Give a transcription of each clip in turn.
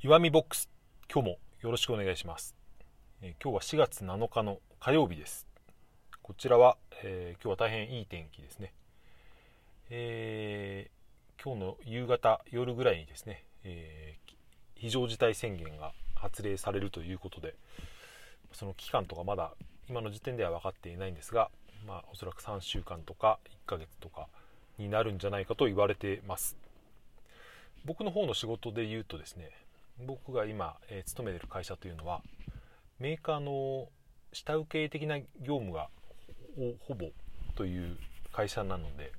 岩見ボックス。今日もよろしくお願いします、えー今日は4月7日の火曜日です。こちらは、えー今日は大変いい天気ですね、えー今日の夕方夜ぐらいにですね、えー非常事態宣言が発令されるということでその期間とかまだ今の時点では分かっていないんですが、まあ、おそらく3週間とか1ヶ月とかになるんじゃないかと言われてます。僕の方の仕事で言うとですね僕が今、えー勤めてる会社というのはメーカーの下請け的な業務がほぼという会社なので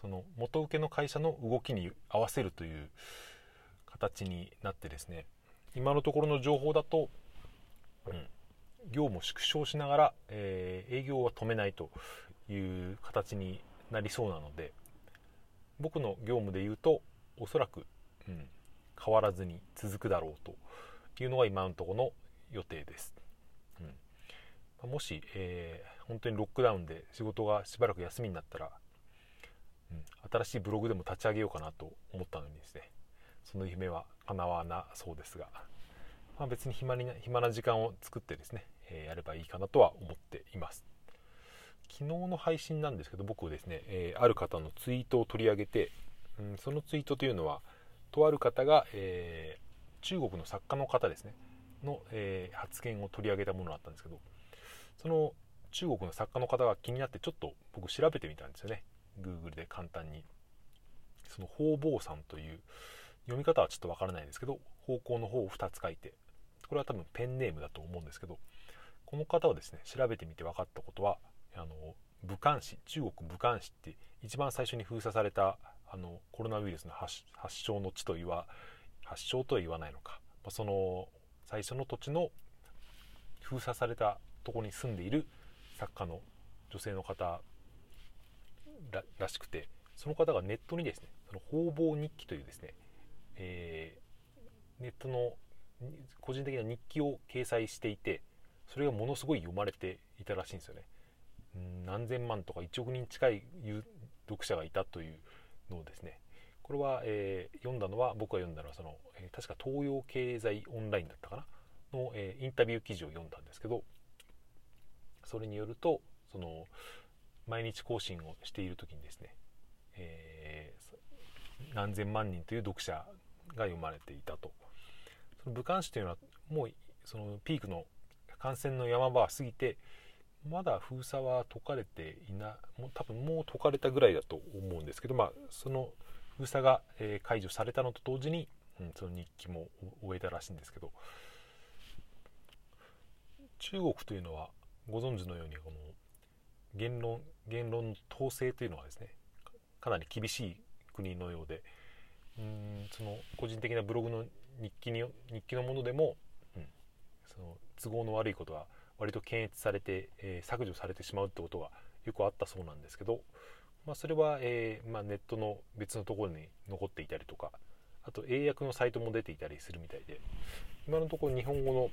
その元請けの会社の動きに合わせるという形になってですね今のところの情報だと、うん、業務を縮小しながら、えー営業は止めないという形になりそうなので僕の業務で言うとおそらく、うん、変わらずに続くだろうというのが今のところの予定です、うん、もし、えー本当にロックダウンで仕事がしばらく休みになったら、うん、新しいブログでも立ち上げようかなと思ったのにですねその夢は叶わなそうですが、まあ、別に暇にな暇な時間を作ってですね、えーやればいいかなとは思っています。昨日の配信なんですけど僕ですね、えーある方のツイートを取り上げて、うん、そのツイートというのはとある方が、えー中国の作家の方ですね。の、えー発言を取り上げたものだったんですけどその中国の作家の方が気になってちょっと僕調べてみたんですよね。Google で簡単に。その方々さんという読み方はちょっとわからないんですけど方向の方を2つ書いてこれは多分ペンネームだと思うんですけどこの方はですね調べてみて分かったことはあの武漢市中国武漢市って一番最初に封鎖されたあのコロナウイルスの発発祥の地と言わ発祥とは言わないのか、まあその最初の土地の封鎖されたところに住んでいる作家の女性の方らしくてその方がネットにですねその方々日記というですね、えーネットの個人的な日記を掲載していてそれがものすごい読まれていたらしいんですよね。何千万とか1億人近い読者がいたというのですね。これは、えー読んだのは僕が読んだのはその、えー確か東洋経済オンラインだったかな？の、えーインタビュー記事を読んだんですけどそれによるとその毎日更新をしている時にですね、えー何千万人という読者が読まれていたと。その武漢市というのはもうそのピークの感染の山場は過ぎてまだ封鎖は解かれていなもう多分もう解かれたぐらいだと思うんですけど、まあ、その封鎖が、え解除されたのと同時に、うん、その日記も終えたらしいんですけど中国というのはご存知のようにこの言論言論の統制というのはですねかなり厳しい国のようでうんその個人的なブログの日記に日記のものでも、うん、その都合の悪いことが割と検閲されて、えー削除されてしまうってことがよくあったそうなんですけど、まあ、それは、えーまあ、ネットの別のところに残っていたりとかあと英訳のサイトも出ていたりするみたいで今のところ日本語の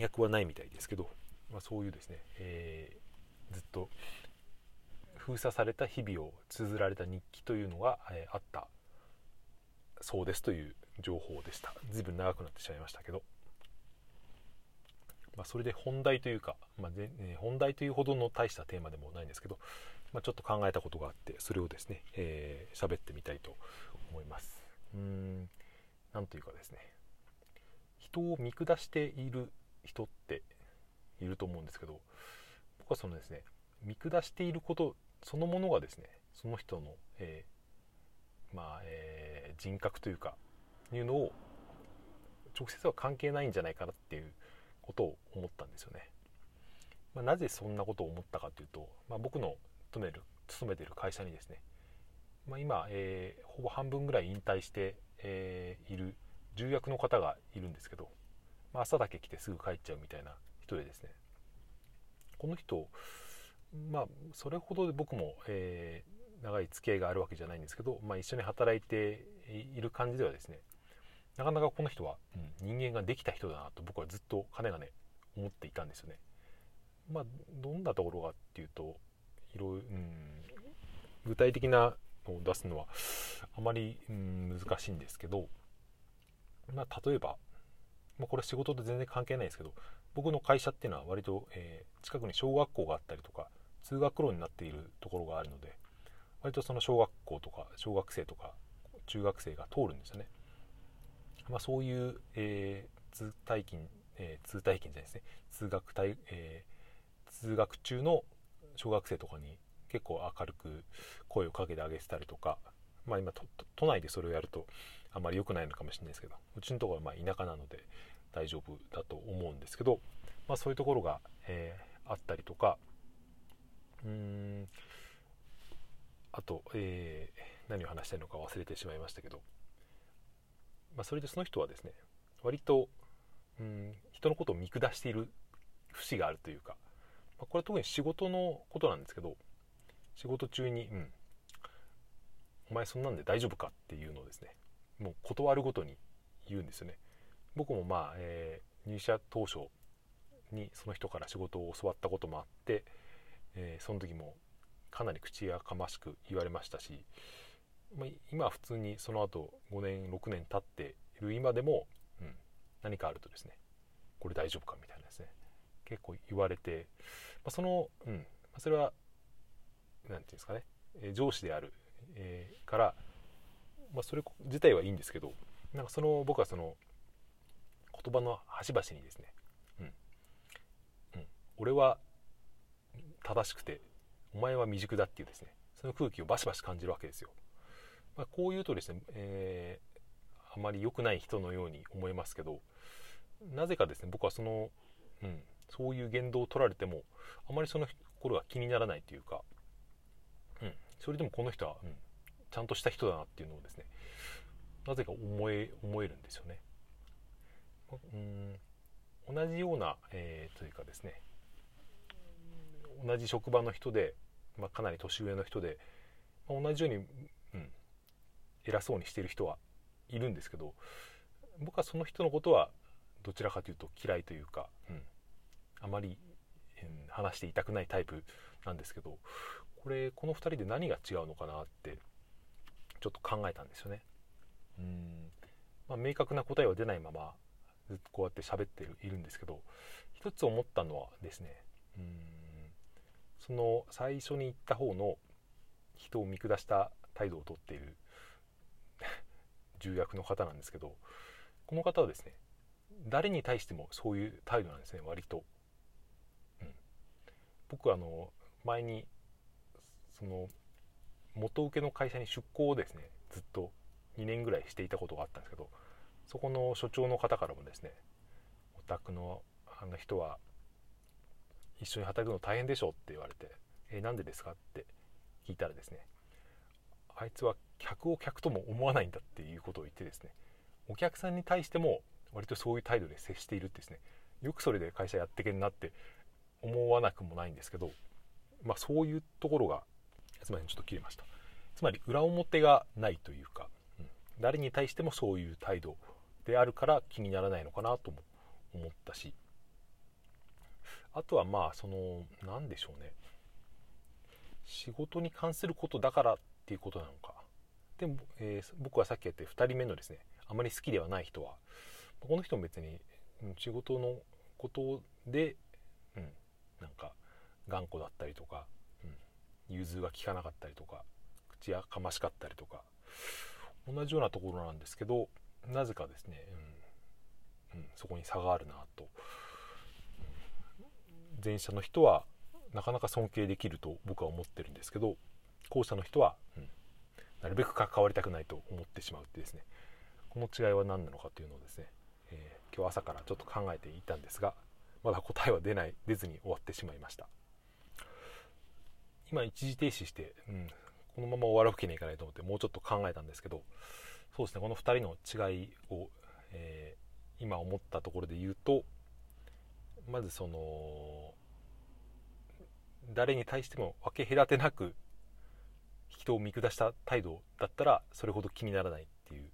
訳はないみたいですけど、まあ、そういうですね、えーずっと封鎖された日々を綴られた日記というのが、えあったそうですという情報でした。随分長くなってしまいましたけど、まあ、それで本題というか、まあぜえー本題というほどの大したテーマでもないんですけど、まあ、ちょっと考えたことがあってそれをですね喋、えーってみたいと思います。うーんなんというかですね。人を見下している人っていると思うんですけど僕はそのですね見下していることそのものがですねその人の、えーまあえー人格というかいうのを直接は関係ないんじゃないかなっていうことを思ったんですよね。まあ、なぜそんなことを思ったかというと、まあ、僕の勤める勤めてる会社にですね、まあ、今、えーほぼ半分ぐらい引退して、えーいる重役の方がいるんですけど、まあ、朝だけ来てすぐ帰っちゃうみたいな人でですねこの人まあそれほど僕も、えー長い付き合いがあるわけじゃないんですけど、まあ、一緒に働いている感じではですねなかなかこの人は、うん人間ができた人だなと僕はずっとかねがね思っていたんですよね。まあどんなところがっていうといろいろ、うん、具体的なのを出すのはあまり、うん、難しいんですけどまあ、例えば、まあ、これ仕事と全然関係ないですけど僕の会社っていうのは割と、えー、近くに小学校があったりとか通学路になっているところがあるので割とその小学校とか小学生とか中学生が通るんですよね。まあ、そういう、えー、通退勤、えー、通退勤じゃないですね。通学退、えー、通学中の小学生とかに結構明るく声をかけてあげてたりとか、まあ、今都内でそれをやるとあまり良くないのかもしれないですけどうちのところはま田舎なので大丈夫だと思うんですけど、まあ、そういうところが、えー、あったりとかうーんあと、えー、何を話したいのか忘れてしまいましたけど、まあ、それでその人はですね割とうん人のことを見下している節があるというか、まあ、これは特に仕事のことなんですけど仕事中に「うんお前そんなんで大丈夫か?」っていうのをですねもう断るごとに言うんですよね僕もまあ、えー、入社当初にその人から仕事を教わったこともあって、えー、その時もかなり口やかましく言われましたし、まあ、今普通にその後5年6年経っている今でも、うん、何かあるとですねこれ大丈夫かみたいなですね結構言われて、まあ、その、うんま、それは何て言うんですかね、え上司である、えー、から、まあ、それ自体はいいんですけどなんかその僕はその言葉の端々にですね、うんうん、俺は正しくてお前は未熟だっていうですねその空気をバシバシ感じるわけですよ、まあ、こう言うとですね、えー、あまり良くない人のように思いますけどなぜかですね僕はその、うん、そういう言動を取られてもあまりその頃は気にならないというか、うん、それでもこの人は、うん、ちゃんとした人だなっていうのをですねなぜか思え思えるんですよね。うん同じような、えー、というかですね同じ職場の人で、まあ、かなり年上の人で、まあ、同じように、偉そうにしてる人はいるんですけど僕はその人のことはどちらかというと嫌いというか、うん、あまり、うん、話していたくないタイプなんですけどこれこの2人で何が違うのかなってちょっと考えたんですよね。うんまあ、明確な答えは出ないままずっとこうやって喋っているんですけど一つ思ったのはですねうんその最初に言った方の人を見下した態度をとっている重役の方なんですけどこの方はですね誰に対してもそういう態度なんですね割と、うん、僕あの前にその元請けの会社に出向をですねずっと2年ぐらいしていたことがあったんですけどそこの所長の方からもですねお宅のあの人は一緒に働くの大変でしょって言われて「えー、なんでですか?」って聞いたらですねあいつは客を客とも思わないんだっていうことを言ってですねお客さんに対しても割とそういう態度で接しているってですねよくそれで会社やってけんなって思わなくもないんですけどまあそういうところがすみませんちょっと切れました。つまり裏表がないというか、うん、誰に対してもそういう態度であるから気にならないのかなとも思ったしあとはまあその何でしょうね。仕事に関することだからっていうことなのか。で、えー、僕はさっき言って2人目のですねあまり好きではない人はこの人も別に仕事のことで、うん、なんか頑固だったりとか、うん、融通が利かなかったりとか口やかましかったりとか同じようなところなんですけどなぜかですね、うん、うん、そこに差があるなと。前者の人はなかなか尊敬できると僕は思ってるんですけど後者の人は、うん、なるべく関わりたくないと思ってしまうってですね。この違いは何なのかというのをですね、えー、今日朝からちょっと考えていたんですがまだ答えは出ない出ずに終わってしまいました。今一時停止して、うん、このまま終わるわけにはいかないと思ってもうちょっと考えたんですけどそうですねこの2人の違いを、えー、今思ったところで言うとまずその誰に対しても分け隔てなく人を見下した態度だったらそれほど気にならないっていう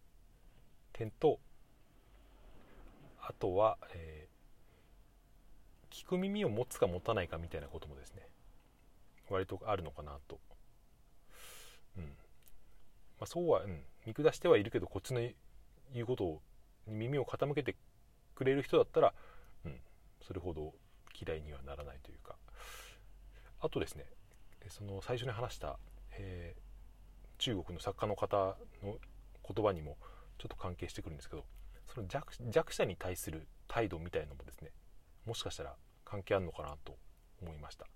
点とあとは、えー、聞く耳を持つか持たないかみたいなこともですね割とあるのかなと、うん。まあ、そうは、うん、見下してはいるけどこっちの言うことに耳を傾けてくれる人だったら、うん、それほど嫌いにはならないというか。あとですねその最初に話した、えー、中国の作家の方の言葉にもちょっと関係してくるんですけどその弱弱者に対する態度みたいのもですねもしかしたら関係あるのかなと思いました。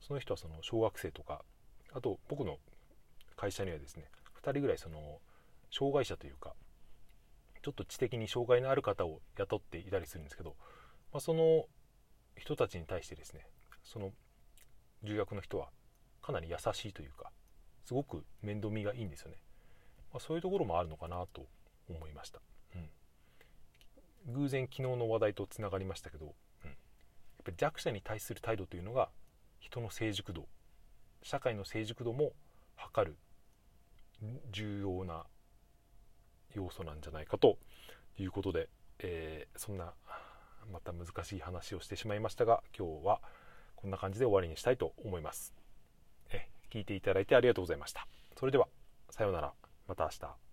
その人はその小学生とかあと僕の会社にはですね2人ぐらいその障害者というかちょっと知的に障害のある方を雇っていたりするんですけど、まあ、その人たちに対してですねその重役の人はかなり優しいというかすごく面倒見がいいんですよね、まあ、そういうところもあるのかなと思いました、うん、偶然昨日の話題とつながりましたけど、うん、やっぱり弱者に対する態度というのが人の成熟度社会の成熟度も測る重要な要素なんじゃないかということで、えー、そんなまた難しい話をしてしまいましたが今日はこんな感じで終わりにしたいと思います。聞いていただいてありがとうございました。それではさようならまた明日。